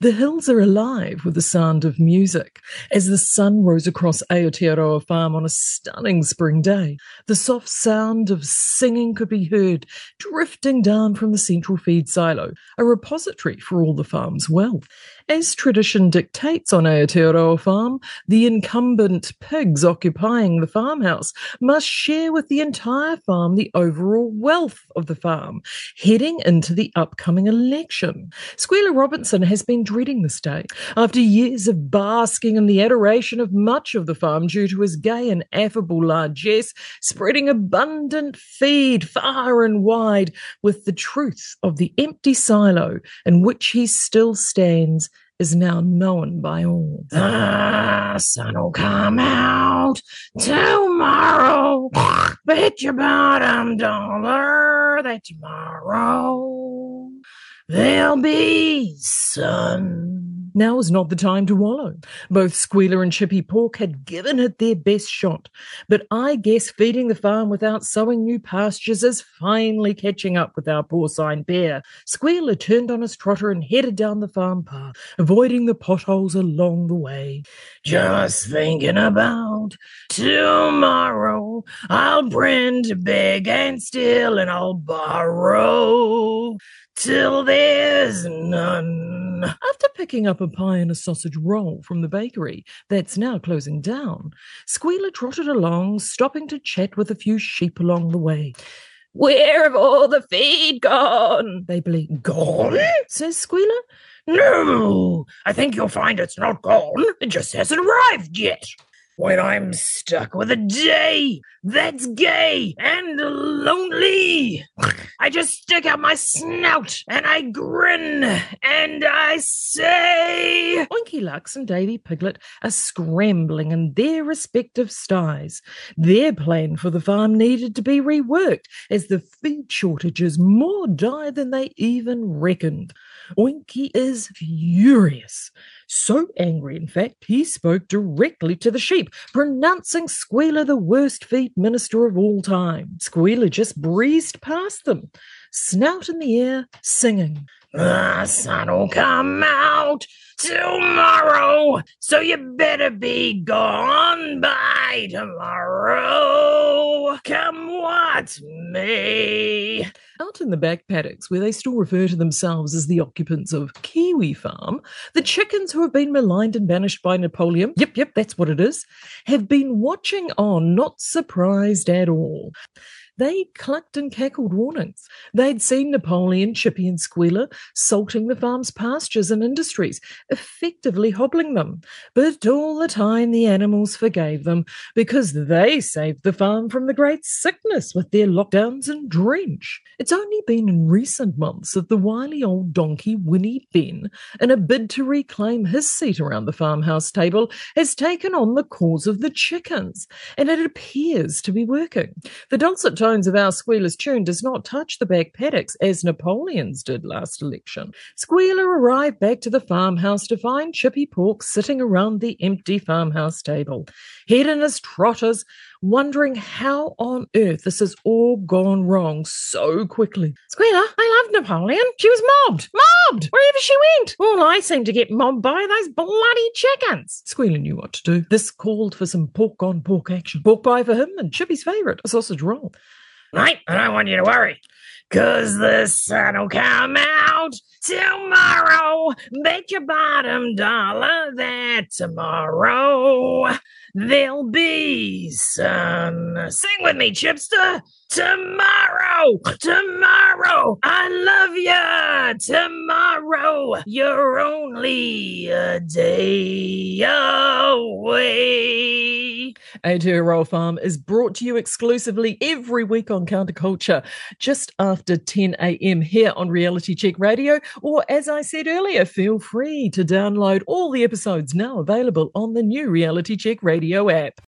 The hills are alive with the sound of music as the sun rose across Aotearoa Farm on a stunning spring day. The soft sound of singing could be heard drifting down from the central feed silo, a repository for all the farm's wealth. As tradition dictates on Aotearoa Farm, the incumbent pigs occupying the farmhouse must share with the entire farm the overall wealth of the farm, heading into the upcoming election. Squealer Robinson has been dreading this day after years of basking in the adoration of much of the farm due to his gay and affable largesse, spreading abundant feed far and wide with the truth of the empty silo in which he still stands is now known by all. The sun'll come out tomorrow. Bet your bottom dollar that tomorrow there'll be sun. Now is not the time to wallow. Both Squealer and Chippy Pork had given it their best shot, but I guess feeding the farm without sowing new pastures is finally catching up with our porcine bear. Squealer turned on his trotter and headed down the farm path, avoiding the potholes along the way. Just thinking about tomorrow. I'll brand big and still and I'll borrow till there's none. After picking up a pie and a sausage roll from the bakery that's now closing down, Squealer trotted along, stopping to chat with a few sheep along the way. Where have all the feed gone? They bleat. Gone? Says Squealer. No, I think you'll find it's not gone. It just hasn't arrived yet. When I'm stuck with a day that's gay and lonely, I just stick out my snout and I grin and I say, Oinky Lux and Davy Piglet are scrambling in their respective sties. Their plan for the farm needed to be reworked as the feed shortage is more dire than they even reckoned. Oinky is furious. So angry, in fact, he spoke directly to the sheep, pronouncing Squealer the worst feed minister of all time. Squealer just breezed past them, snout in the air, singing. The sun'll come out tomorrow, so you better be gone by tomorrow. Come what may. Out in the back paddocks, where they still refer to themselves as the occupants of Kiwi Farm, the chickens who have been maligned and banished by Napoleon, yep, yep, that's what it is, have been watching on, not surprised at all. They clucked and cackled warnings. They'd seen Napoleon, Chippy, and Squealer salting the farm's pastures and industries, effectively hobbling them. But all the time the animals forgave them because they saved the farm from the great sickness with their lockdowns and drench. Only been in recent months that the wily old donkey Winnie Ben, in a bid to reclaim his seat around the farmhouse table, has taken on the cause of the chickens, and it appears to be working. The dulcet tones of our Squealer's tune does not touch the back paddocks as Napoleon's did last election. Squealer arrived back to the farmhouse to find Chippy Pork sitting around the empty farmhouse table, head in his trotters, wondering how on earth this has all gone wrong so quickly. Squealer, I loved Napoleon. She was mobbed, mobbed, wherever she went. All I seem to get mobbed by those bloody chickens. Squealer knew what to do. This called for some pork on pork action. Pork pie for him and Chippy's favourite, a sausage roll. Right, I don't want you to worry. Cause the sun'll come out tomorrow. Bet your bottom dollar that tomorrow there'll be sun. Sing with me, Chipster. Tomorrow, tomorrow, I love ya. Tomorrow, you're only a day away. Aotearoa Farm is brought to you exclusively every week on Counterculture, just after 10 a.m. here on Reality Check Radio. Or, as I said earlier, feel free to download all the episodes now available on the new Reality Check Radio app.